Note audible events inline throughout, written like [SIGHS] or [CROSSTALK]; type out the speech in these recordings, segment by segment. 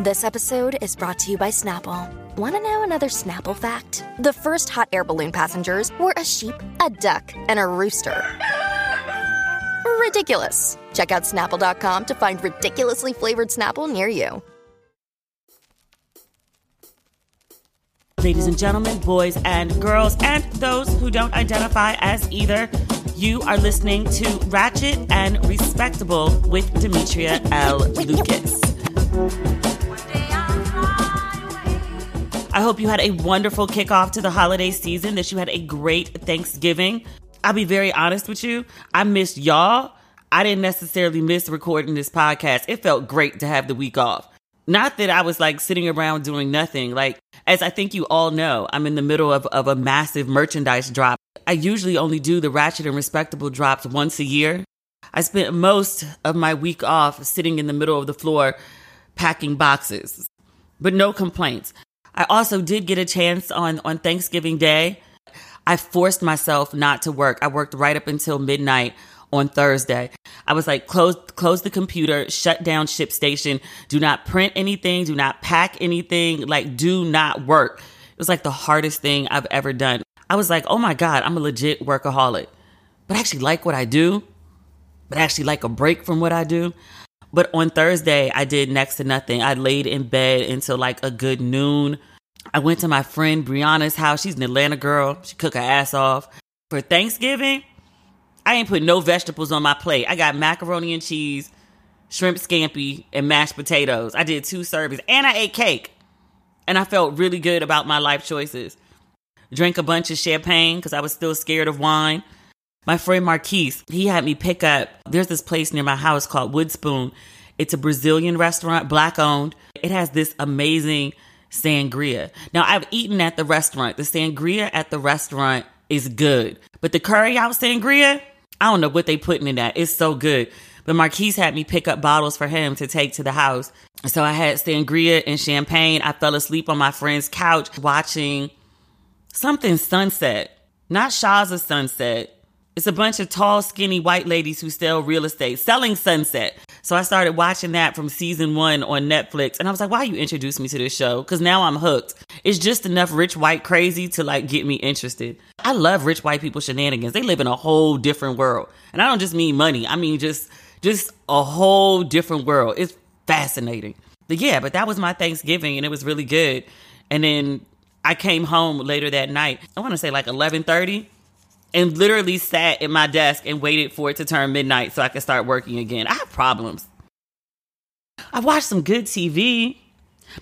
This episode is brought to you by Snapple. Want to know another Snapple fact? The first hot air balloon passengers were a sheep, a duck, and a rooster. Ridiculous. Check out snapple.com to find ridiculously flavored Snapple near you. Ladies and gentlemen, boys and girls, and those who don't identify as either, you are listening to Ratchet and Respectable with Demetria L. Lucas. I hope you had a wonderful kickoff to the holiday season, that you had a great Thanksgiving. I'll be very honest with you. I missed y'all. I didn't necessarily miss recording this podcast. It felt great to have the week off. Not that I was like sitting around doing nothing. Like, as I think you all know, I'm in the middle of, of a massive merchandise drop. I usually only do the ratchet and respectable drops once a year. I spent most of my week off sitting in the middle of the floor packing boxes, but no complaints. I also did get a chance on, on Thanksgiving Day. I forced myself not to work. I worked right up until midnight on Thursday. I was like, close, close the computer, shut down ShipStation, do not print anything, do not pack anything, like do not work. It was like the hardest thing I've ever done. I was like, oh my God, I'm a legit workaholic, but I actually like what I do, but I actually like a break from what I do. But on Thursday, I did next to nothing. I laid in bed until like a good noon. I went to my friend Brianna's house. She's an Atlanta girl. She cooked her ass off. For Thanksgiving, I ain't put no vegetables on my plate. I got macaroni and cheese, shrimp scampi, and mashed potatoes. I did two servings and I ate cake. And I felt really good about my life choices. Drank a bunch of champagne because I was still scared of wine. My friend Marquise, he had me pick up, there's this place near my house called Woodspoon. It's a Brazilian restaurant, black owned. It has this amazing sangria. Now, I've eaten at the restaurant. The sangria at the restaurant is good, but the curry out sangria, I don't know what they putting in that. It's so good. But Marquise had me pick up bottles for him to take to the house. So I had sangria and champagne. I fell asleep on my friend's couch watching something sunset, not Shahs sunset. It's a bunch of tall, skinny white ladies who sell real estate, selling Sunset. So I started watching that from season one on Netflix. And I was like, why you introduced me to this show? Because now I'm hooked. It's just enough rich white crazy to like get me interested. I love rich white people shenanigans. They live in a whole different world. And I don't just mean money. I mean just just a whole different world. It's fascinating. But yeah, but that was my Thanksgiving and it was really good. And then I came home later that night. I want to say like 11:30 and literally sat at my desk and waited for it to turn midnight so I could start working again. I have problems. I watched some good TV.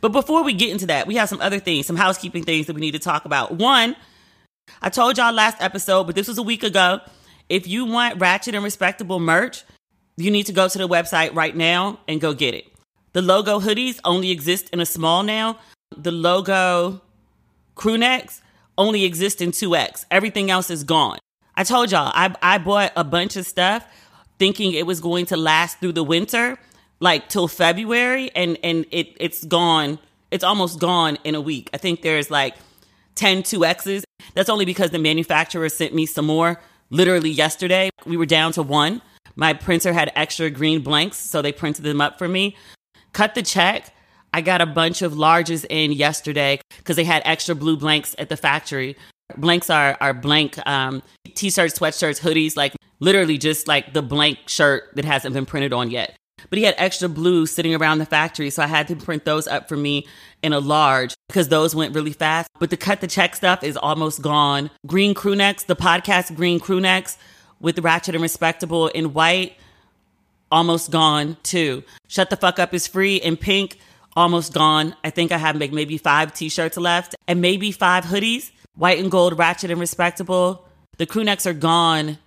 But before we get into that, we have some other things, some housekeeping things that we need to talk about. One, I told y'all last episode, but this was a week ago. If you want ratchet and respectable merch, you need to go to the website right now and go get it. The logo hoodies only exist in a small now. The logo crew necks only exist in 2X. Everything else is gone. I told y'all, I, I bought a bunch of stuff thinking it was going to last through the winter, like till February, and, and it, it's gone. It's almost gone in a week. I think there's like 10 2Xs. That's only because the manufacturer sent me some more literally yesterday. We were down to one. My printer had extra green blanks, so they printed them up for me. Cut the check. I got a bunch of larges in yesterday because they had extra blue blanks at the factory. Blanks are are blank um, t-shirts, sweatshirts, hoodies, like literally just like the blank shirt that hasn't been printed on yet. But he had extra blue sitting around the factory, so I had to print those up for me in a large because those went really fast. But the cut the check stuff is almost gone. Green crew necks, the podcast green crew necks with Ratchet and Respectable in white, almost gone too. Shut the fuck up is free in pink almost gone. I think I have like maybe five t-shirts left and maybe five hoodies. White and gold, ratchet and respectable. The crew necks are gone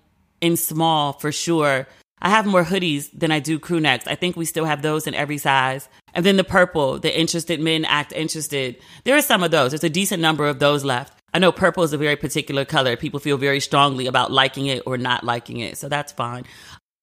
in small for sure. I have more hoodies than I do crew necks. I think we still have those in every size. And then the purple, the interested men act interested. There are some of those. There's a decent number of those left. I know purple is a very particular color. People feel very strongly about liking it or not liking it. So that's fine.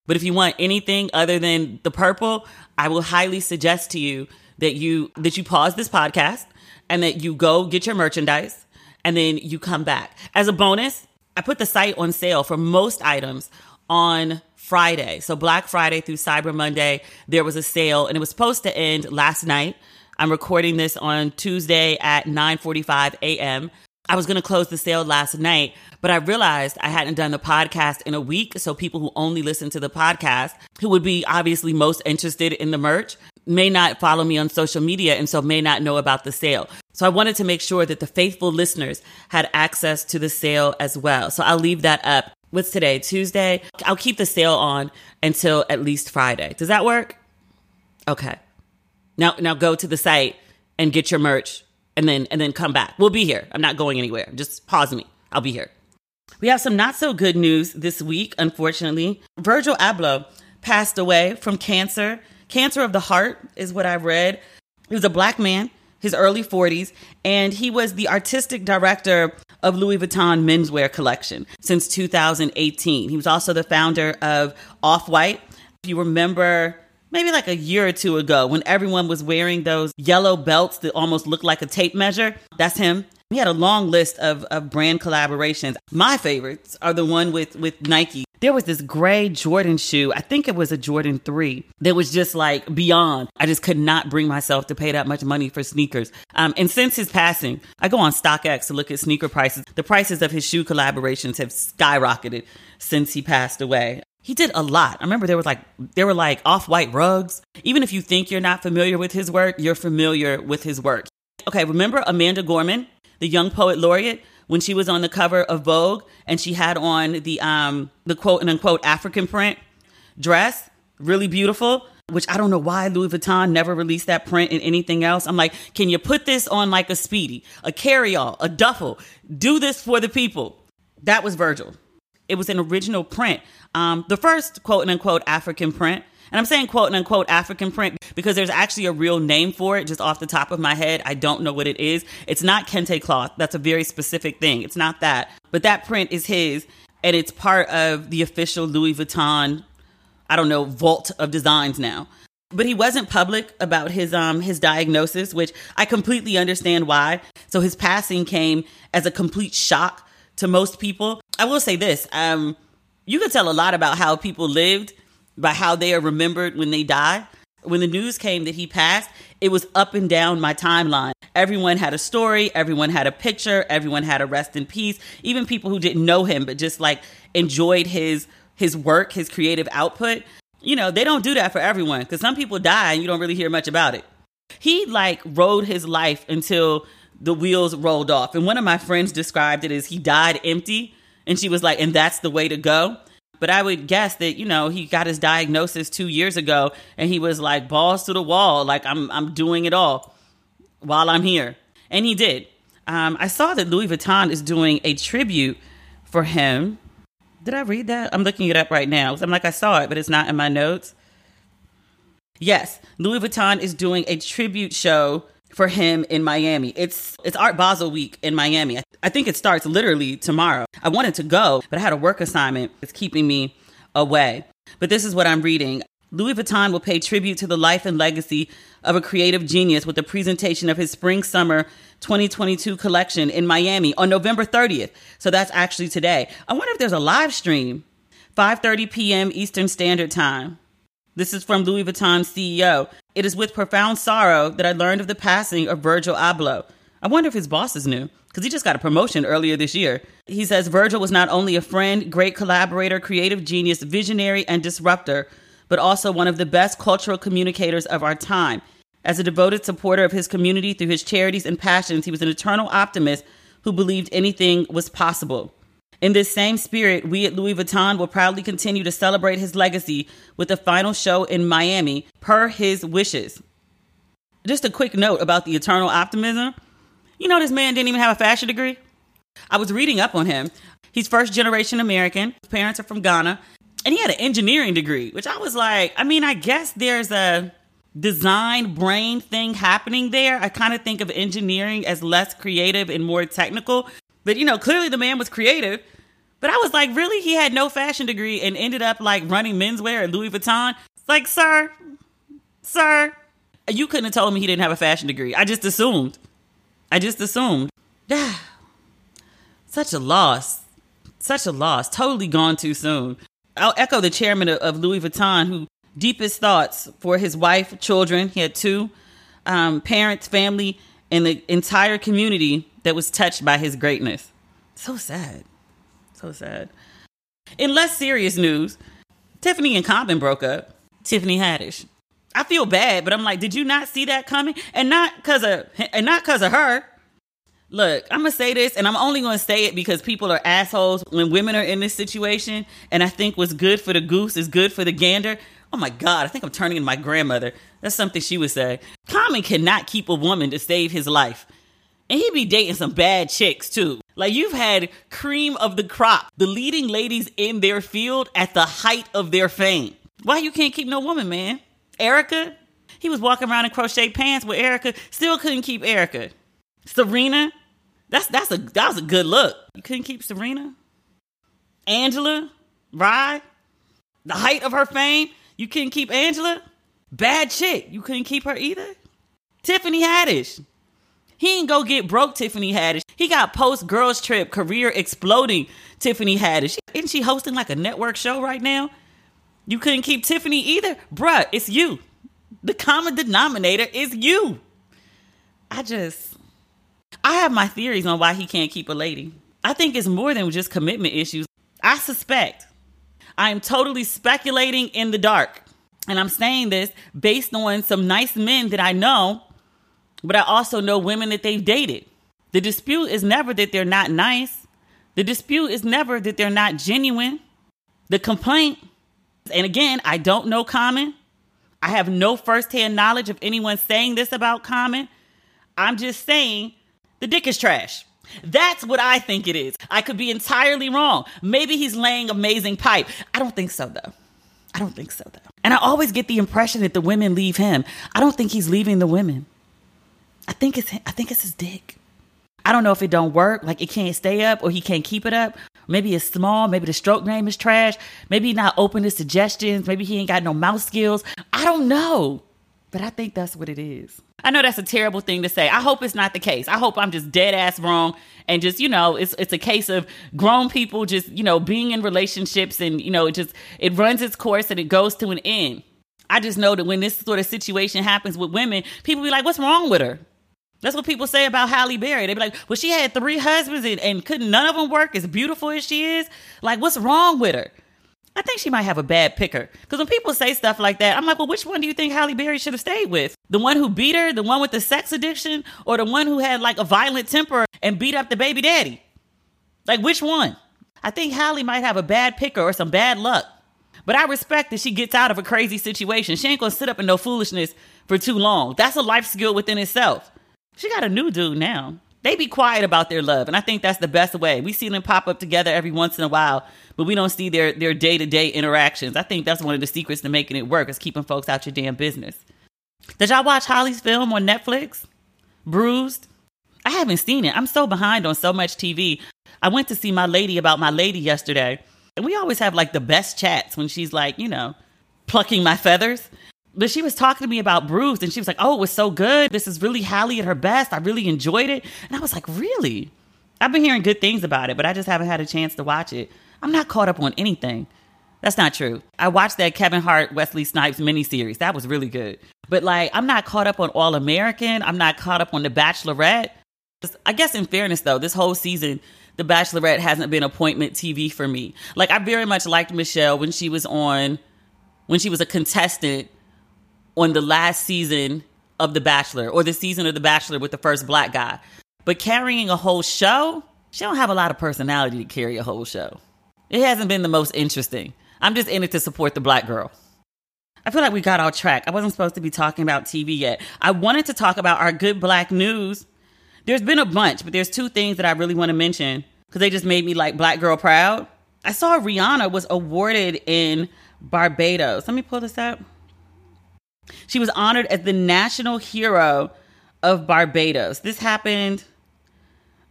But if you want anything other than the purple, I will highly suggest to you that you that you pause this podcast and that you go get your merchandise and then you come back. As a bonus, I put the site on sale for most items on Friday. So Black Friday through Cyber Monday, there was a sale and it was supposed to end last night. I'm recording this on Tuesday at 9:45 a.m. I was going to close the sale last night, but I realized I hadn't done the podcast in a week. So people who only listen to the podcast, who would be obviously most interested in the merch, may not follow me on social media and so may not know about the sale. So I wanted to make sure that the faithful listeners had access to the sale as well. So I'll leave that up. What's today? Tuesday? I'll keep the sale on until at least Friday. Does that work? Okay. Now now go to the site and get your merch and then and then come back. We'll be here. I'm not going anywhere. Just pause me. I'll be here. We have some not so good news this week, unfortunately. Virgil Abloh passed away from cancer. Cancer of the heart is what I read. He was a black man, his early 40s, and he was the artistic director of Louis Vuitton menswear collection since 2018. He was also the founder of Off White. If you remember maybe like a year or two ago when everyone was wearing those yellow belts that almost looked like a tape measure. That's him. He had a long list of, of brand collaborations. My favorites are the one with, with Nike. There was this gray Jordan shoe. I think it was a Jordan 3 that was just like beyond. I just could not bring myself to pay that much money for sneakers. Um, and since his passing, I go on StockX to look at sneaker prices. The prices of his shoe collaborations have skyrocketed since he passed away he did a lot. I remember there was like there were like off-white rugs. Even if you think you're not familiar with his work, you're familiar with his work. Okay, remember Amanda Gorman, the young poet laureate, when she was on the cover of Vogue and she had on the um the quote and unquote African print dress, really beautiful. Which I don't know why Louis Vuitton never released that print in anything else. I'm like, can you put this on like a speedy, a carry-all, a duffel? Do this for the people. That was Virgil. It was an original print um, the first quote and unquote African print. And I'm saying quote unquote African print because there's actually a real name for it just off the top of my head. I don't know what it is. It's not kente cloth. That's a very specific thing. It's not that. But that print is his and it's part of the official Louis Vuitton, I don't know, vault of designs now. But he wasn't public about his um his diagnosis, which I completely understand why. So his passing came as a complete shock to most people. I will say this, um you can tell a lot about how people lived by how they are remembered when they die. When the news came that he passed, it was up and down my timeline. Everyone had a story, everyone had a picture, everyone had a rest in peace. Even people who didn't know him but just like enjoyed his his work, his creative output. You know, they don't do that for everyone because some people die and you don't really hear much about it. He like rode his life until the wheels rolled off. And one of my friends described it as he died empty and she was like, and that's the way to go. But I would guess that, you know, he got his diagnosis two years ago and he was like balls to the wall, like I'm I'm doing it all while I'm here. And he did. Um, I saw that Louis Vuitton is doing a tribute for him. Did I read that? I'm looking it up right now. I'm like, I saw it, but it's not in my notes. Yes, Louis Vuitton is doing a tribute show for him in Miami. It's it's Art Basel week in Miami. I think it starts literally tomorrow. I wanted to go, but I had a work assignment. It's keeping me away. But this is what I'm reading. Louis Vuitton will pay tribute to the life and legacy of a creative genius with a presentation of his spring summer 2022 collection in Miami on November 30th. So that's actually today. I wonder if there's a live stream. 5:30 p.m. Eastern Standard Time. This is from Louis Vuitton's CEO. It is with profound sorrow that I learned of the passing of Virgil Abloh. I wonder if his bosses knew, because he just got a promotion earlier this year. He says Virgil was not only a friend, great collaborator, creative genius, visionary, and disruptor, but also one of the best cultural communicators of our time. As a devoted supporter of his community through his charities and passions, he was an eternal optimist who believed anything was possible. In this same spirit, we at Louis Vuitton will proudly continue to celebrate his legacy with the final show in Miami per his wishes. Just a quick note about the eternal optimism. You know, this man didn't even have a fashion degree. I was reading up on him. He's first generation American. His parents are from Ghana. And he had an engineering degree, which I was like, I mean, I guess there's a design brain thing happening there. I kind of think of engineering as less creative and more technical. But you know, clearly the man was creative. But I was like, really? He had no fashion degree and ended up like running menswear at Louis Vuitton? It's like, sir, sir, you couldn't have told me he didn't have a fashion degree. I just assumed. I just assumed. [SIGHS] Such a loss. Such a loss. Totally gone too soon. I'll echo the chairman of Louis Vuitton, who deepest thoughts for his wife, children. He had two um, parents, family, and the entire community that was touched by his greatness. So sad. So sad. In less serious news, Tiffany and Common broke up. Tiffany Haddish. I feel bad, but I'm like, did you not see that coming? And not cause of and not cause of her. Look, I'm gonna say this, and I'm only gonna say it because people are assholes when women are in this situation. And I think what's good for the goose is good for the gander. Oh my God, I think I'm turning into my grandmother. That's something she would say. Common cannot keep a woman to save his life. And he be dating some bad chicks too. Like you've had cream of the crop, the leading ladies in their field at the height of their fame. Why you can't keep no woman, man? Erykah? he was walking around in crochet pants with Erykah, still couldn't keep Erykah. Serena, that's that's a that was a good look. You couldn't keep Serena. Angela, right? The height of her fame, you couldn't keep Angela. Bad chick, you couldn't keep her either. Tiffany Haddish, he ain't go get broke Tiffany Haddish. He got post girls trip career exploding Tiffany Haddish. Isn't she hosting like a network show right now? You couldn't keep Tiffany either? Bruh, it's you. The common denominator is you. I just, I have my theories on why he can't keep a lady. I think it's more than just commitment issues. I suspect. I am totally speculating in the dark. And I'm saying this based on some nice men that I know, but I also know women that they've dated. The dispute is never that they're not nice. The dispute is never that they're not genuine. The complaint and again, I don't know Common. I have no firsthand knowledge of anyone saying this about Common. I'm just saying the dick is trash. That's what I think it is. I could be entirely wrong. Maybe he's laying amazing pipe. I don't think so, though. I don't think so, though. And I always get the impression that the women leave him. I don't think he's leaving the women. I think it's I think it's his dick. I don't know if it don't work, like it can't stay up or he can't keep it up, Maybe it's small. Maybe the stroke game is trash. Maybe not open to suggestions. Maybe he ain't got no mouth skills. I don't know. But I think that's what it is. I know that's a terrible thing to say. I hope it's not the case. I hope I'm just dead ass wrong and just, you know, it's it's a case of grown people just, you know, being in relationships and, you know, it just it runs its course and it goes to an end. I just know that when this sort of situation happens with women, people be like, "What's wrong with her?" That's what people say about Halle Berry. They be like, well, she had three husbands and, and couldn't none of them work as beautiful as she is. Like, what's wrong with her? I think she might have a bad picker. Because when people say stuff like that, I'm like, well, which one do you think Halle Berry should have stayed with? The one who beat her, the one with the sex addiction, or the one who had like a violent temper and beat up the baby daddy? Like, which one? I think Halle might have a bad picker or some bad luck. But I respect that she gets out of a crazy situation. She ain't gonna sit up in no foolishness for too long. That's a life skill within itself. She got a new dude now. They be quiet about their love, and I think that's the best way. We see them pop up together every once in a while, but we don't see their their day to day interactions. I think that's one of the secrets to making it work is keeping folks out your damn business. Did y'all watch Halle's film on Netflix? Bruised. I haven't seen it. I'm so behind on so much TV. I went to see my lady about my lady yesterday, and we always have like the best chats when she's like, you know, plucking my feathers but she was talking to me about Bruised and she was like, Oh, it was so good. This is really Halle at her best. I really enjoyed it. And I was like, Really? I've been hearing good things about it, but I just haven't had a chance to watch it. I'm not caught up on anything. That's not true. I watched that Kevin Hart, Wesley Snipes miniseries. That was really good. But like, I'm not caught up on All American. I'm not caught up on The Bachelorette. I guess, in fairness, though, this whole season, The Bachelorette hasn't been appointment TV for me. Like, I very much liked Michelle when she was on, when she was a contestant on the last season of The Bachelor or the season of The Bachelor with the first black guy. But carrying a whole show, she don't have a lot of personality to carry a whole show. It hasn't been the most interesting. I'm just in it to support the black girl. I feel like we got off track. I wasn't supposed to be talking about TV yet. I wanted to talk about our good black news. There's been a bunch, but there's two things that I really want to mention because they just made me like black girl proud. I saw Rihanna was awarded in Barbados. Let me pull this up. She was honored as the national hero of Barbados. This happened,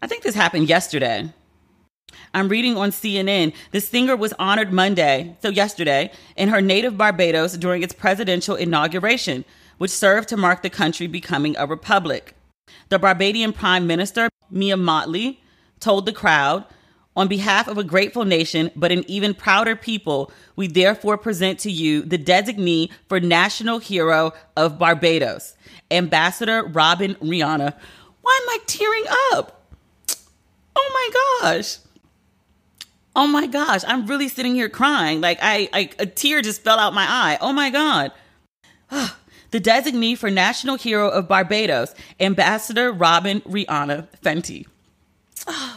I think this happened yesterday. I'm reading on CNN. The singer was honored Monday, so yesterday, in her native Barbados during its presidential inauguration, which served to mark the country becoming a republic. The Barbadian Prime Minister, Mia Mottley, told the crowd On behalf of a grateful nation, but an even prouder people, we therefore present to you the designee for National Hero of Barbados, Ambassador Robyn Rihanna. Why am I tearing up? Oh my gosh. Oh my gosh, I'm really sitting here crying. Like I, I a tear just fell out my eye. Oh my god. Ah, the designee for National Hero of Barbados, Ambassador Robyn Rihanna Fenty. Ah,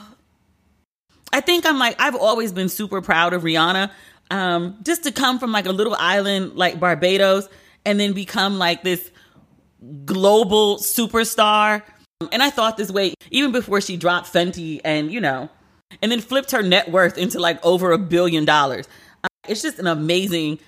I think I'm like I've always been super proud of Rihanna. Um, just to come from like a little island like Barbados and then become like this global superstar. And I thought this way even before she dropped Fenty and you know, and then flipped her net worth into like over a billion dollars. Uh, it's just an amazing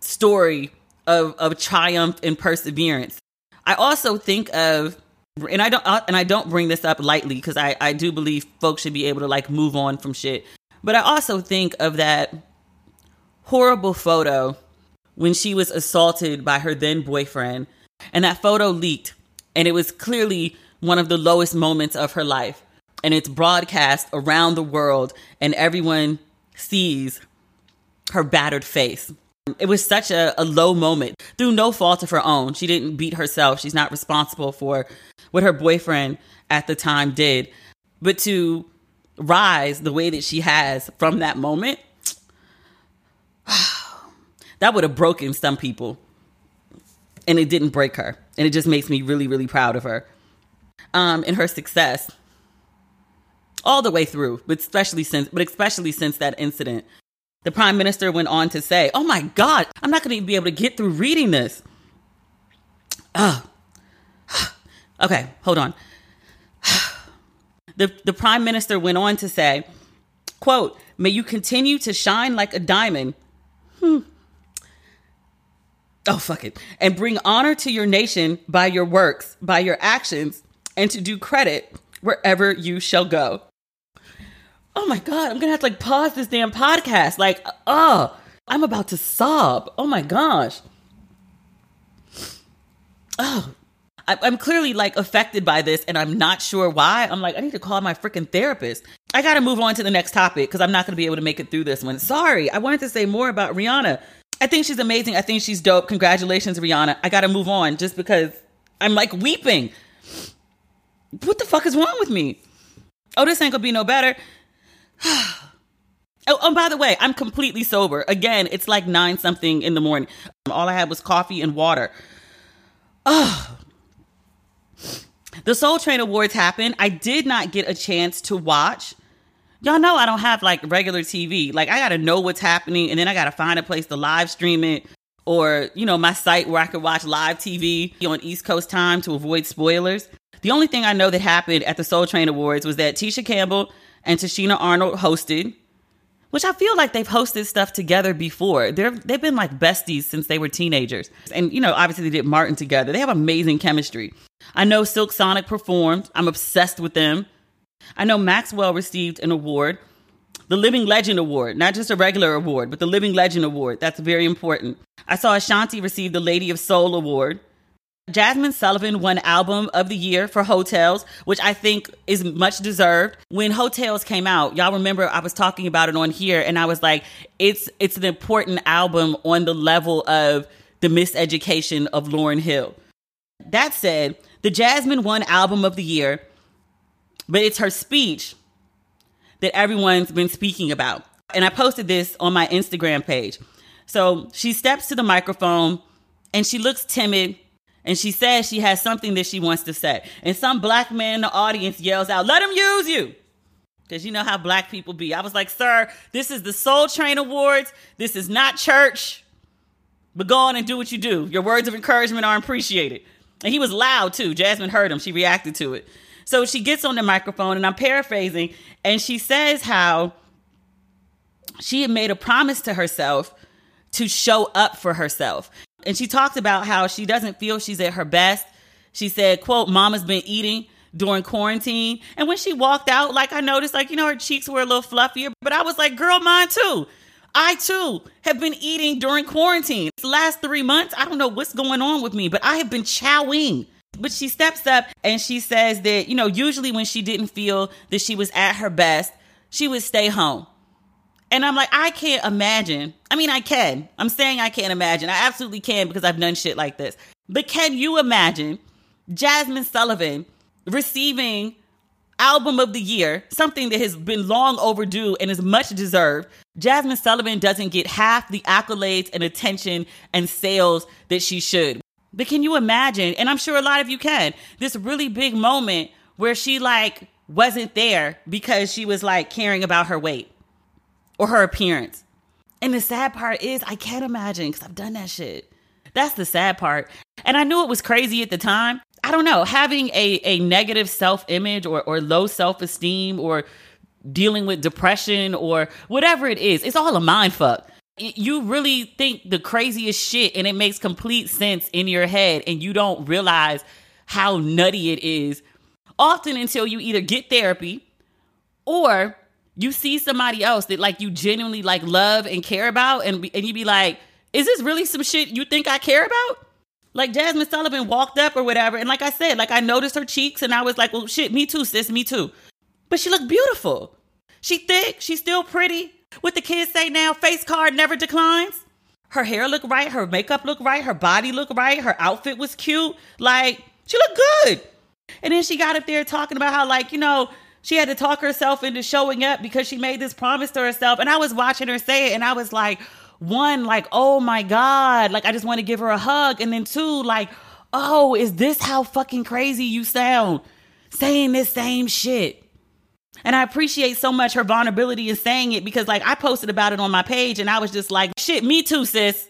story of of triumph and perseverance. I also think of and I don't uh, and I don't bring this up lightly because I I do believe folks should be able to like move on from shit. But I also think of that horrible photo when she was assaulted by her then boyfriend and that photo leaked and it was clearly one of the lowest moments of her life and it's broadcast around the world and everyone sees her battered face. It was such a, a, low moment through no fault of her own. She didn't beat herself. She's not responsible for what her boyfriend at the time did. But to rise the way that she has from that moment, [SIGHS] that would have broken some people. And it didn't break her. And it just makes me really, really proud of her. Um, and her success all the way through, but especially since but especially since that incident. The prime minister went on to say, "Oh my god, I'm not going to be able to get through reading this." Oh. [SIGHS] okay, hold on. [SIGHS] the the prime minister went on to say, "Quote, may you continue to shine like a diamond." Hmm. Oh, fuck it. And bring honor to your nation by your works, by your actions, and to do credit wherever you shall go oh my God, I'm gonna have to like pause this damn podcast. Like, oh, I'm about to sob. Oh my gosh. Oh, I, am clearly like affected by this and I'm not sure why. I'm like, I need to call my freaking therapist. I gotta move on to the next topic because I'm not gonna be able to make it through this one. Sorry, I wanted to say more about Rihanna. I think she's amazing. I think she's dope. Congratulations, Rihanna. I gotta move on just because I'm like weeping. What the fuck is wrong with me? Oh, this ain't gonna be no better. [SIGHS] oh, and by the way, I'm completely sober. Again, it's like nine something in the morning. Um, all I had was coffee and water. Oh. [SIGHS] The Soul Train Awards happened. I did not get a chance to watch. Y'all know I don't have like regular TV. Like I gotta know what's happening and then I gotta find a place to live stream it or, you know, my site where I could watch live TV on East Coast time to avoid spoilers. The only thing I know that happened at the Soul Train Awards was that Tisha Campbell and Tichina Arnold hosted, which I feel like they've hosted stuff together before. They're they've been like besties since they were teenagers. And you know, obviously they did Martin together. They have amazing chemistry. I know Silk Sonic performed. I'm obsessed with them. I know Maxwell received an award, the Living Legend Award, not just a regular award, but the Living Legend Award. That's very important. I saw Ashanti receive the Lady of Soul Award. Jazmine Sullivan won Album of the Year for Heaux Tales, which I think is much deserved. When Heaux Tales came out, y'all remember I was talking about it on here, and I was like, it's it's an important album on the level of the miseducation of Lauryn Hill. That said, the Jazmine won Album of the Year, but it's her speech that everyone's been speaking about. And I posted this on my Instagram page. So she steps to the microphone and she looks timid and she says she has something that she wants to say. And some black man in the audience yells out, Let him use you. Because you know how black people be. I was like, Sir, this is the Soul Train Awards. This is not church. But go on and do what you do. Your words of encouragement are appreciated. And he was loud too. Jazmine heard him. She reacted to it. So she gets on the microphone, and I'm paraphrasing, and she says how she had made a promise to herself to show up for herself and she talked about how she doesn't feel she's at her best. She said, quote, mama's been eating during quarantine. And when she walked out, like I noticed, like, you know, her cheeks were a little fluffier, but I was like, girl, mine too. I too have been eating during quarantine. Last three months, I don't know what's going on with me, but I have been chowing. But she steps up and she says that, you know, usually when she didn't feel that she was at her best, she would stay home. And I'm like, I can't imagine. I mean, I can. I'm saying I can't imagine. I absolutely can because I've done shit like this. But can you imagine Jazmine Sullivan receiving album of the year, something that has been long overdue and is much deserved. Jazmine Sullivan doesn't get half the accolades and attention and sales that she should. But can you imagine? And I'm sure a lot of you can. This really big moment where she like wasn't there because she was like caring about her weight or her appearance. And the sad part is I can't imagine because I've done that shit. That's the sad part. And I knew it was crazy at the time. I don't know, having a, a negative self image or, or low self esteem or dealing with depression or whatever it is, it's all a mind fuck. You really think the craziest shit and it makes complete sense in your head and you don't realize how nutty it is often until you either get therapy or you see somebody else that like you genuinely like love and care about and, and you be like, is this really some shit you think I care about? Like jazmine Sullivan walked up or whatever, and like I said, like I noticed her cheeks, and I was like, "Well, shit, me too, sis, me too." But she looked beautiful. She thick. She's still pretty. What the kids say now, face card never declines. Her hair looked right. Her makeup looked right. Her body looked right. Her outfit was cute. Like she looked good. And then she got up there talking about how, like, you know, she had to talk herself into showing up because she made this promise to herself. And I was watching her say it, and I was like, one, like, oh my God, like I just want to give her a hug. And then two, like, oh, is this how fucking crazy you sound saying this same shit? And I appreciate so much her vulnerability in saying it because, like, I posted about it on my page and I was just like, shit, me too, sis.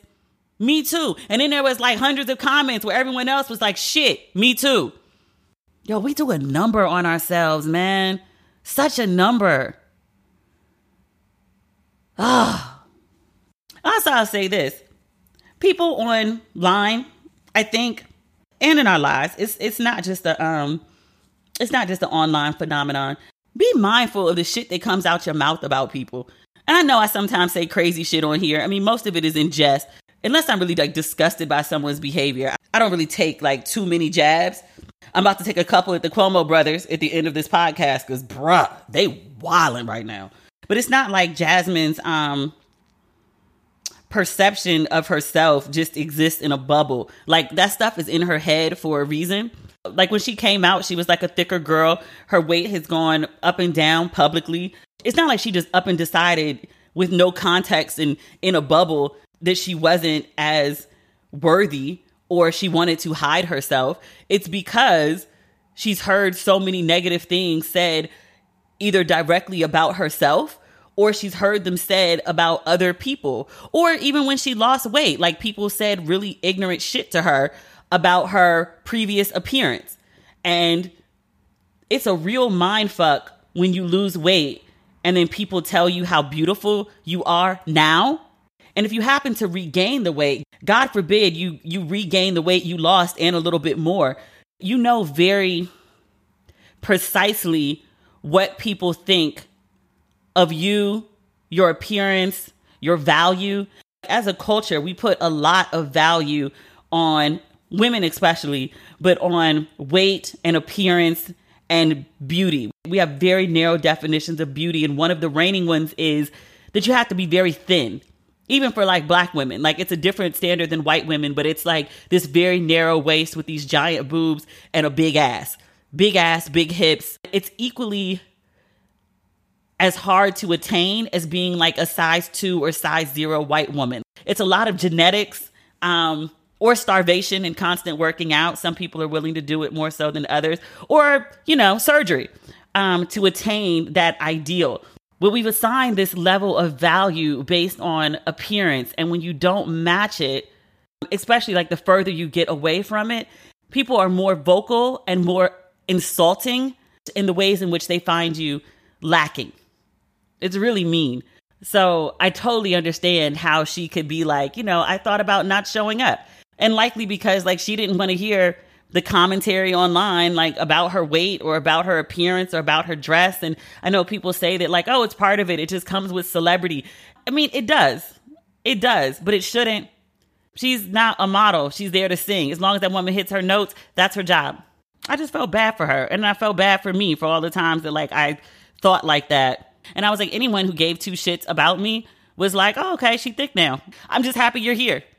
Me too. And then there was like hundreds of comments where everyone else was like, shit, me too. Yo, we do a number on ourselves, man. Such a number. Ah. Also, I'll say this people online, I think, and in our lives, it's it's not just a um it's not just an online phenomenon. Be mindful of the shit that comes out your mouth about people. And I know I sometimes say crazy shit on here. I mean, most of it is in jest. Unless I'm really like disgusted by someone's behavior, I don't really take like too many jabs. I'm about to take a couple at the Cuomo brothers at the end of this podcast because, bruh, they wilding right now. But it's not like Jazmine's um perception of herself just exists in a bubble. Like that stuff is in her head for a reason. Like when she came out, she was like a thicker girl. Her weight has gone up and down publicly. It's not like she just up and decided with no context and in a bubble that she wasn't as worthy or she wanted to hide herself. It's because she's heard so many negative things said either directly about herself or she's heard them said about other people, or even when she lost weight, like people said really ignorant shit to her about her previous appearance. And it's a real mind fuck when you lose weight and then people tell you how beautiful you are now. And if you happen to regain the weight, God forbid you you regain the weight you lost and a little bit more, you know very precisely what people think of you, your appearance, your value. As a culture, we put a lot of value on women, especially, but on weight and appearance and beauty. We have very narrow definitions of beauty, and one of the reigning ones is that you have to be very thin. Even for like black women, like it's a different standard than white women, but it's like this very narrow waist with these giant boobs and a big ass. Big ass, big hips. It's equally as hard to attain as being like a size two or size zero white woman. It's a lot of genetics um, or starvation and constant working out. Some people are willing to do it more so than others, or, you know, surgery um, to attain that ideal. But we've assigned this level of value based on appearance. And when you don't match it, especially like the further you get away from it, people are more vocal and more insulting in the ways in which they find you lacking. It's really mean. So I totally understand how she could be like, you know, I thought about not showing up. And likely because like she didn't want to hear the commentary online like about her weight or about her appearance or about her dress and I know people say that like oh it's part of it it just comes with celebrity. I mean it does. It does, but it shouldn't. She's not a model. She's there to sing. As long as that woman hits her notes, that's her job. I just felt bad for her and I felt bad for me for all the times that like I thought like that And I was like, anyone who gave two shits about me was like, oh, okay, she thick now. I'm just happy you're here. [SIGHS]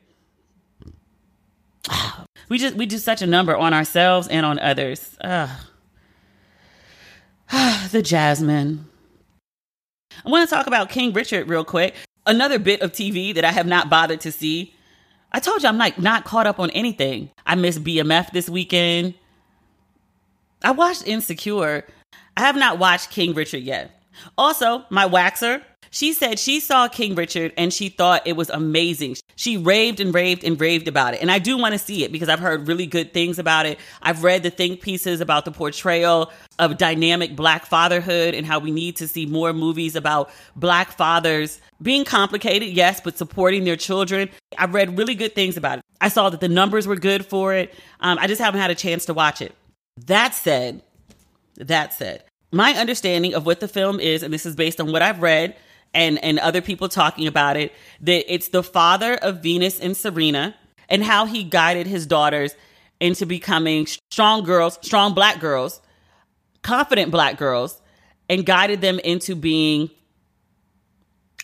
Oh, We just we do such a number on ourselves and on others. Ugh. [SIGHS] Ah, the Jazmine. I want to talk about King Richard real quick. Another bit of TV that I have not bothered to see. I told you I'm like not caught up on anything. I missed BMF this weekend. I watched Insecure. I have not watched King Richard yet. Also, my waxer, she said she saw King Richard and she thought it was amazing. She raved and raved and raved about it. And I do want to see it because I've heard really good things about it. I've read the think pieces about the portrayal of dynamic black fatherhood and how we need to see more movies about black fathers being complicated, yes, but supporting their children. I've read really good things about it. I saw that the numbers were good for it. Um, I just haven't had a chance to watch it. That said, that said, my understanding of what the film is, and this is based on what I've read and and other people talking about it that it's the father of Venus and Serena and how he guided his daughters into becoming strong girls, strong black girls, confident black girls and guided them into being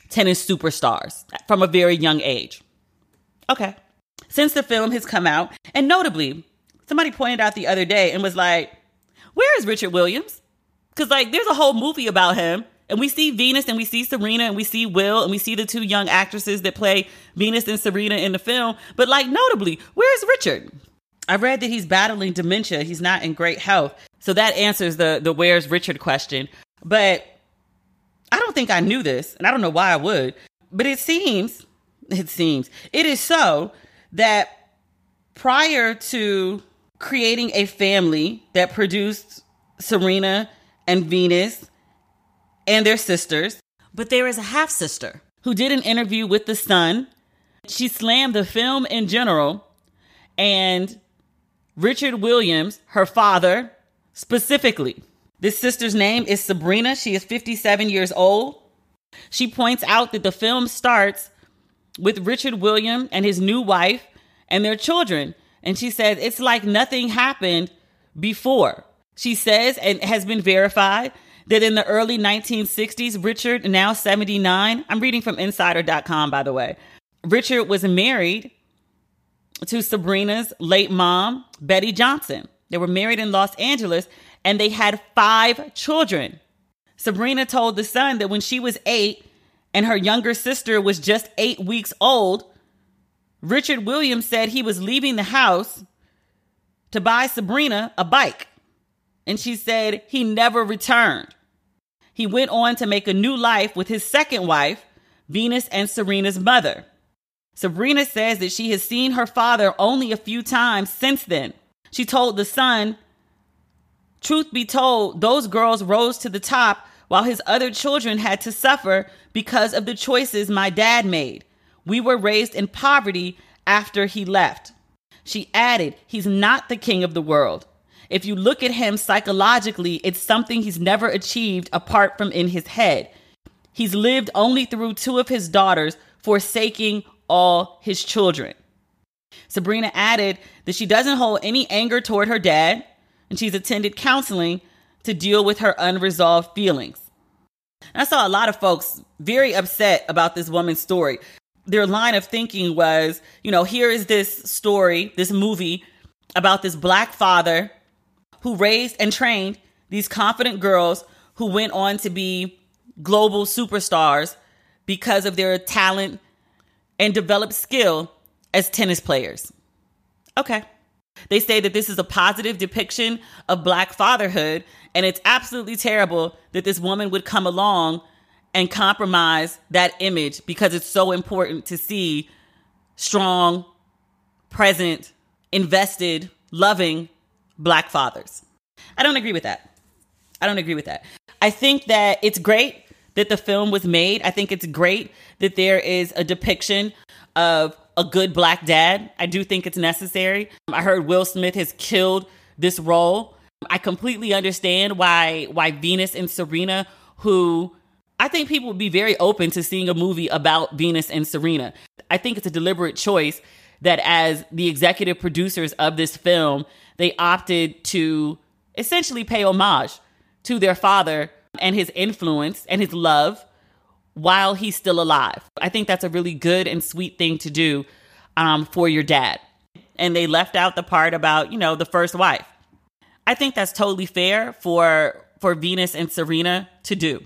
tennis superstars from a very young age. Okay. Since the film has come out, and notably, somebody pointed out the other day and was like, Where is Richard Williams? Because, like, there's a whole movie about him and we see Venus and we see Serena and we see Will and we see the two young actresses that play Venus and Serena in the film. But like notably, where's Richard? I read that he's battling dementia. He's not in great health. So that answers the the where's Richard question. But I don't think I knew this, and I don't know why I would. But it seems, it seems, it is so that prior to creating a family that produced Serena and Venus and their sisters, but there is a half sister who did an interview with The Sun. She slammed the film in general and Richard Williams, her father, specifically. This sister's name is Sabrina. She is 57 years old. She points out that the film starts with Richard Williams and his new wife and their children. And she says it's like nothing happened before. She says, and has been verified, that in the early 1960s, Richard, now 79, I'm reading from insider.com, by the way, Richard was married to Sabrina's late mom, Betty Johnson. They were married in Los Angeles and they had five children. Sabrina told the Sun that when she was eight and her younger sister was just eight weeks old, Richard Williams said he was leaving the house to buy Sabrina a bike. And she said he never returned. He went on to make a new life with his second wife, Venus and Serena's mother. Sabrina says that she has seen her father only a few times since then. She told The Sun, Truth be told, those girls rose to the top while his other children had to suffer because of the choices my dad made. We were raised in poverty after he left. She added, He's not the king of the world. If you look at him psychologically, it's something he's never achieved apart from in his head. He's lived only through two of his daughters, forsaking all his children. Sabrina added that she doesn't hold any anger toward her dad, and she's attended counseling to deal with her unresolved feelings. I saw a lot of folks very upset about this woman's story. Their line of thinking was, you know, here is this story, this movie about this black father who raised and trained these confident girls who went on to be global superstars because of their talent and developed skill as tennis players. Okay. They say that this is a positive depiction of black fatherhood, and it's absolutely terrible that this woman would come along and compromise that image because it's so important to see strong, present, invested, loving black fathers. I don't agree with that. I don't agree with that. I think that it's great that the film was made. I think it's great that there is a depiction of a good black dad. I do think it's necessary. I heard Will Smith has killed this role. I completely understand why why Venus and Serena who I think people would be very open to seeing a movie about Venus and Serena. I think it's a deliberate choice that as the executive producers of this film, they opted to essentially pay homage to their father and his influence and his love while he's still alive. I think that's a really good and sweet thing to do um, for your dad. And they left out the part about, you know, the first wife. I think that's totally fair for for Venus and Serena to do.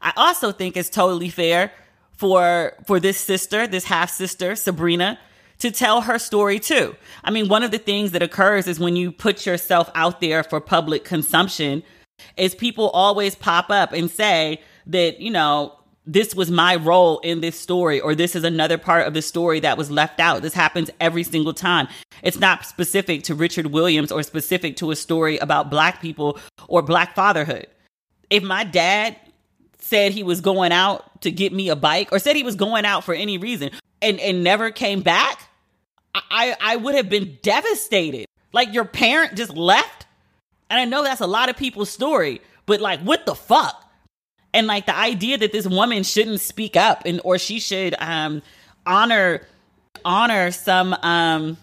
I also think it's totally fair for for this sister, this half sister, Sabrina, to tell her story too. I mean, one of the things that occurs is when you put yourself out there for public consumption, is people always pop up and say that, you know, this was my role in this story, or this is another part of the story that was left out. This happens every single time. It's not specific to Richard Williams or specific to a story about black people or black fatherhood. If my dad said he was going out to get me a bike or said he was going out for any reason and, and never came back, I, I would have been devastated. Like your parent just left. And I know that's a lot of people's story, but like, what the fuck? And like the idea that this woman shouldn't speak up and or she should um honor honor some um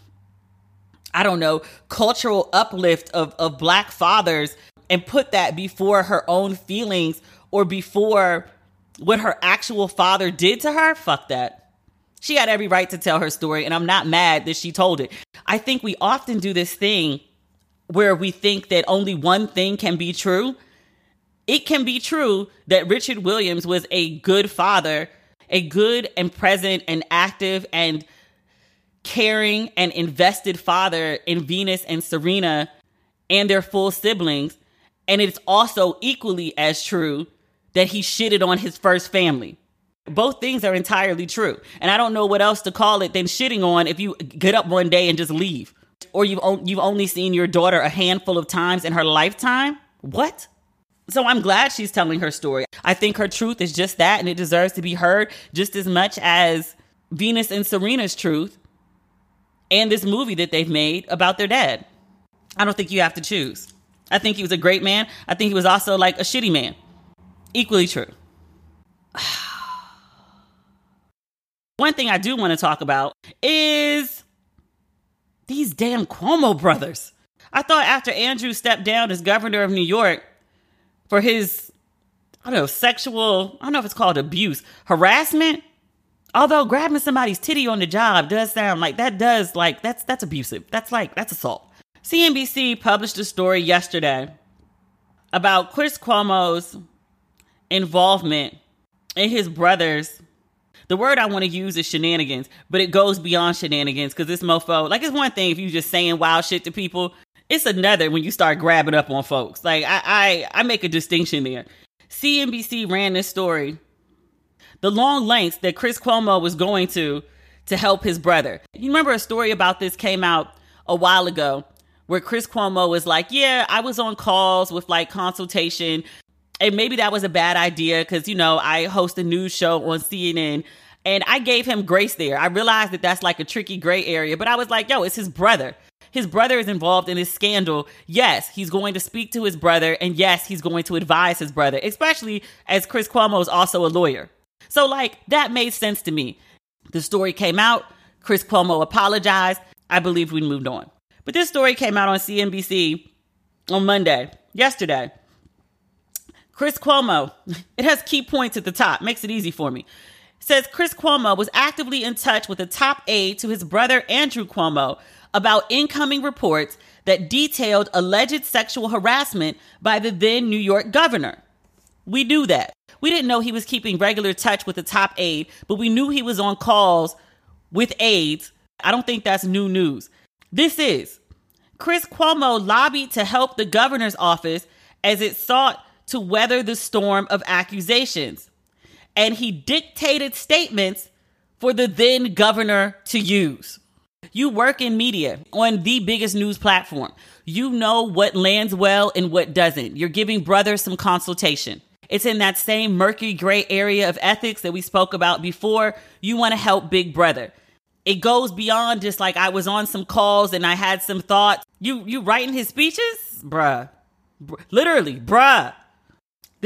I don't know, cultural uplift of, of black fathers and put that before her own feelings or before what her actual father did to her, fuck that. She had every right to tell her story, and I'm not mad that she told it. I think we often do this thing where we think that only one thing can be true. It can be true that Richard Williams was a good father, a good and present and active and caring and invested father in Venus and Serena and their full siblings. And it's also equally as true that he shitted on his first family. Both things are entirely true. And I don't know what else to call it than shitting on if you get up one day and just leave. Or you've, you've only seen your daughter a handful of times in her lifetime. What? So I'm glad she's telling her story. I think her truth is just that, and it deserves to be heard just as much as Venus and Serena's truth and this movie that they've made about their dad. I don't think you have to choose. I think he was a great man. I think he was also like a shitty man. Equally true. [SIGHS] One thing I do want to talk about is these damn Cuomo brothers. I thought after Andrew stepped down as governor of New York for his, I don't know, sexual, I don't know if it's called abuse, harassment. Although grabbing somebody's titty on the job does sound like that does like that's that's abusive. That's like that's assault. CNBC published a story yesterday about Chris Cuomo's involvement in his brother's the word I want to use is shenanigans, but it goes beyond shenanigans because this mofo, like, it's one thing if you just saying wild shit to people. It's another when you start grabbing up on folks. Like, I, I, I make a distinction there. CNBC ran this story. The long lengths that Chris Cuomo was going to to help his brother. You remember a story about this came out a while ago where Chris Cuomo was like, Yeah, I was on calls with like consultation and maybe that was a bad idea because you know I host a news show on CNN and I gave him grace there. I realized that that's like a tricky gray area, but I was like, yo, it's his brother. His brother is involved in this scandal. Yes, he's going to speak to his brother, and yes, he's going to advise his brother, especially as Chris Cuomo is also a lawyer. So, like, that made sense to me. The story came out. Chris Cuomo apologized. I believe we moved on. But this story came out on CNBC on Monday, yesterday. Chris Cuomo, [LAUGHS] it has key points at the top, makes it easy for me. says Chris Cuomo was actively in touch with a top aide to his brother Andrew Cuomo about incoming reports that detailed alleged sexual harassment by the then New York governor. We knew that. We didn't know he was keeping regular touch with the top aide, but we knew he was on calls with aides. I don't think that's new news. This is Chris Cuomo lobbied to help the governor's office as it sought to weather the storm of accusations. And he dictated statements for the then governor to use. You work in media on the biggest news platform. You know what lands well and what doesn't. You're giving brothers some consultation. It's in that same murky gray area of ethics that we spoke about before. You want to help Big Brother. It goes beyond just like I was on some calls and I had some thoughts. You you writing his speeches? Bruh. Br- literally, bruh.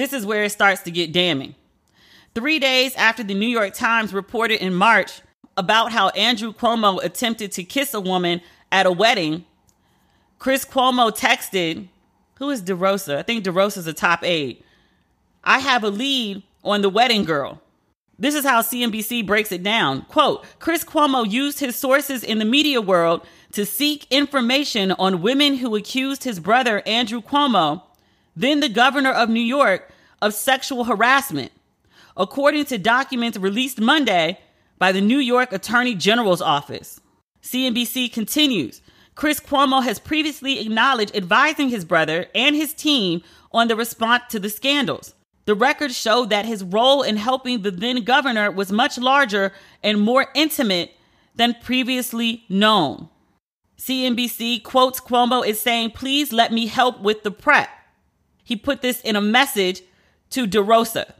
This is where it starts to get damning. Three days after the New York Times reported in March about how Andrew Cuomo attempted to kiss a woman at a wedding, Chris Cuomo texted, who is DeRosa? I think DeRosa's a top aide. I have a lead on the wedding girl. This is how CNBC breaks it down. Quote Chris Cuomo used his sources in the media world to seek information on women who accused his brother, Andrew Cuomo, then the governor of New York, of sexual harassment, according to documents released Monday by the New York Attorney General's office. CNBC continues Chris Cuomo has previously acknowledged advising his brother and his team on the response to the scandals. The records show that his role in helping the then governor was much larger and more intimate than previously known. CNBC quotes Cuomo as saying, Please let me help with the prep. He put this in a message to DeRosa.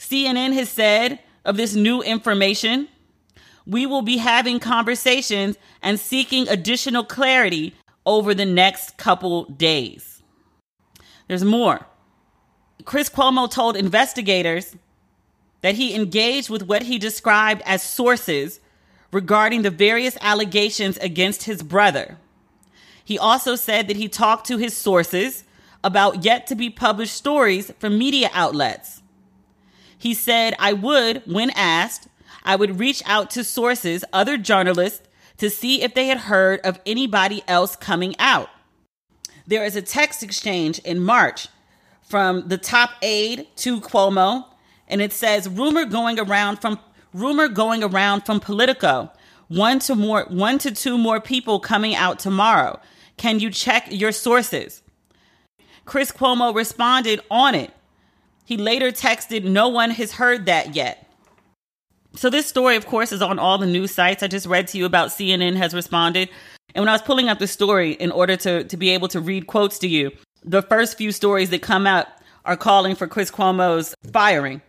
CNN has said of this new information, we will be having conversations and seeking additional clarity over the next couple days. There's more. Chris Cuomo told investigators that he engaged with what he described as sources regarding the various allegations against his brother. He also said that he talked to his sources about yet to be published stories from media outlets. He said, I would, when asked, I would reach out to sources, other journalists, to see if they had heard of anybody else coming out. There is a text exchange in March from the top aide to Cuomo, and it says rumor going around from rumor going around from Politico. One to more one to two more people coming out tomorrow. Can you check your sources? Chris Cuomo responded on it. He later texted, No one has heard that yet. So, this story, of course, is on all the news sites. I just read to you about CNN has responded. And when I was pulling up the story in order to, to be able to read quotes to you, the first few stories that come out are calling for Chris Cuomo's firing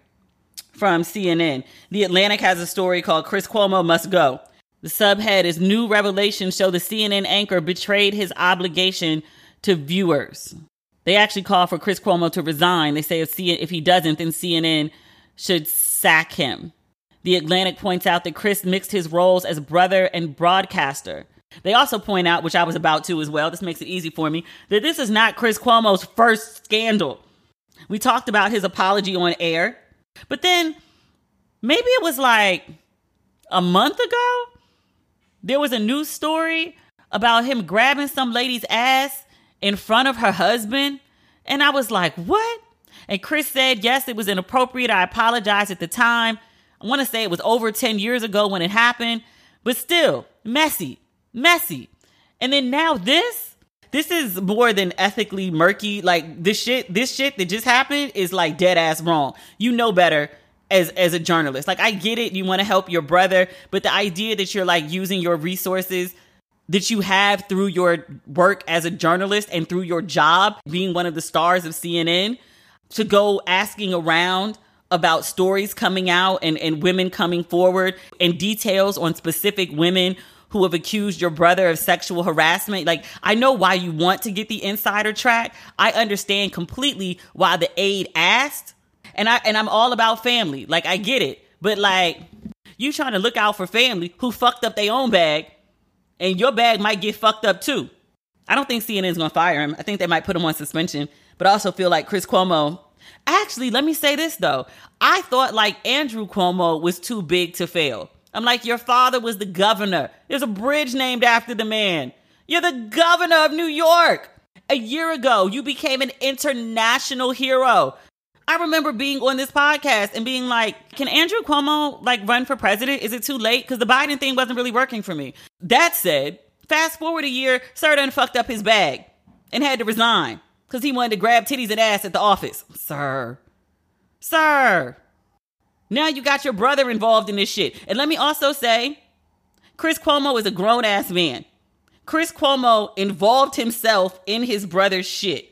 from CNN. The Atlantic has a story called Chris Cuomo Must Go. The subhead is New Revelations Show the CNN anchor betrayed his obligation to viewers. They actually call for Chris Cuomo to resign. They say if, if he doesn't, then CNN should sack him. The Atlantic points out that Chris mixed his roles as brother and broadcaster. They also point out, which I was about to as well, this makes it easy for me, that this is not Chris Cuomo's first scandal. We talked about his apology on air, but then maybe it was like a month ago, there was a news story about him grabbing some lady's ass in front of her husband. And I was like, what? And Chris said, yes, it was inappropriate. I apologized at the time. I want to say it was over 10 years ago when it happened, but still messy messy. And then now this, this is more than ethically murky. Like this shit, this shit that just happened is like dead ass wrong. You know better as as a journalist. Like I get it, you want to help your brother, but the idea that you're like using your resources that you have through your work as a journalist and through your job being one of the stars of CNN to go asking around about stories coming out and, and women coming forward and details on specific women who have accused your brother of sexual harassment. Like, I know why you want to get the insider track. I understand completely why the aide asked. And I and I'm all about family. Like I get it. But like you trying to look out for family who fucked up their own bag and your bag might get fucked up too. I don't think CNN's going to fire him. I think they might put him on suspension, but I also feel like Chris Cuomo Actually, let me say this though. I thought like Andrew Cuomo was too big to fail. I'm like, your father was the governor. There's a bridge named after the man. You're the governor of New York. A year ago, you became an international hero. I remember being on this podcast and being like, can Andrew Cuomo like run for president? Is it too late? Because the Biden thing wasn't really working for me. That said, fast forward a year, Sir done fucked up his bag and had to resign because he wanted to grab titties and ass at the office. Sir. Sir. Now you got your brother involved in this shit. And let me also say, Chris Cuomo is a grown ass man. Chris Cuomo involved himself in his brother's shit.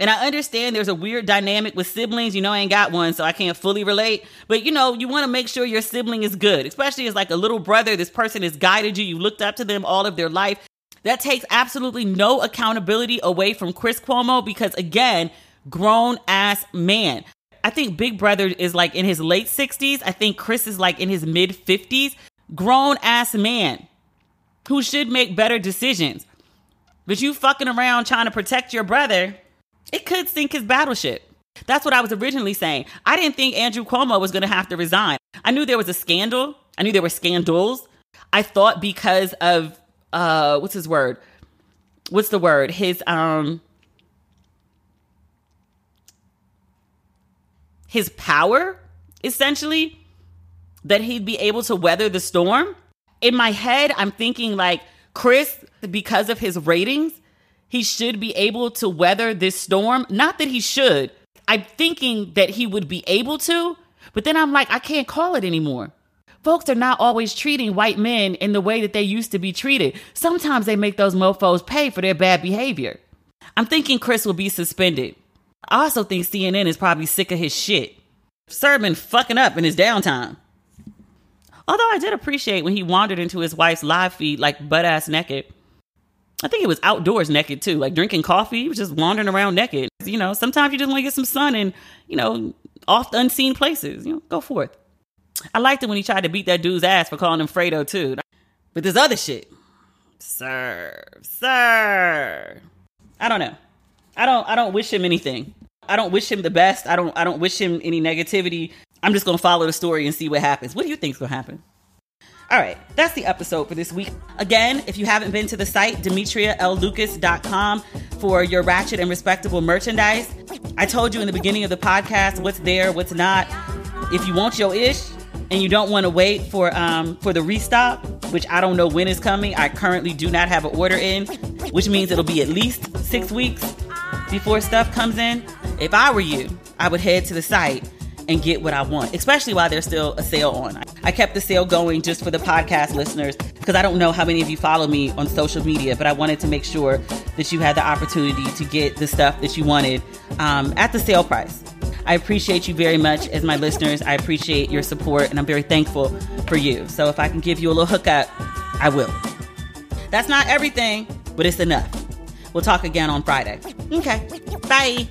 And I understand there's a weird dynamic with siblings. You know, I ain't got one, so I can't fully relate. But you know, you want to make sure your sibling is good, especially as like a little brother. This person has guided you, you looked up to them all of their life. That takes absolutely no accountability away from Chris Cuomo because, again, grown ass man. I think Big Brother is like in his late 60s. I think Chris is like in his mid 50s. Grown ass man who should make better decisions. But you fucking around trying to protect your brother, it could sink his battleship. That's what I was originally saying. I didn't think Andrew Cuomo was going to have to resign. I knew there was a scandal. I knew there were scandals. I thought because of uh what's his word? What's the word? His um his power essentially that he'd be able to weather the storm. In my head, I'm thinking like Chris because of his ratings, he should be able to weather this storm. Not that he should. I'm thinking that he would be able to, but then I'm like I can't call it anymore folks are not always treating white men in the way that they used to be treated. Sometimes they make those mofos pay for their bad behavior. I'm thinking Chris will be suspended. I also think CNN is probably sick of his shit. Been fucking up in his downtime. Although I did appreciate when he wandered into his wife's live feed like butt ass naked. I think it was outdoors naked too, like drinking coffee. Just wandering around naked. You know, sometimes you just want to get some sun and, you know, off unseen places. You know, go forth. I liked it when he tried to beat that dude's ass for calling him Fredo too. But this other shit, sir, sir. I don't know. I don't. I don't wish him anything. I don't wish him the best. I don't. I don't wish him any negativity. I'm just gonna follow the story and see what happens. What do you think's gonna happen? All right, that's the episode for this week. Again, if you haven't been to the site, demetrialucas.com for your ratchet and respectable merchandise. I told you in the beginning of the podcast what's there, what's not. If you want your ish, and you don't want to wait for um, for the restock, which I don't know when is coming. I currently do not have an order in, which means it'll be at least six weeks before stuff comes in. If I were you, I would head to the site and get what I want, especially while there's still a sale on. I kept the sale going just for the podcast listeners because I don't know how many of you follow me on social media, but I wanted to make sure that you had the opportunity to get the stuff that you wanted um, at the sale price. I appreciate you very much as my listeners. I appreciate your support and I'm very thankful for you. So if I can give you a little hookup, I will. That's not everything, but it's enough. We'll talk again on Friday. Okay. Bye.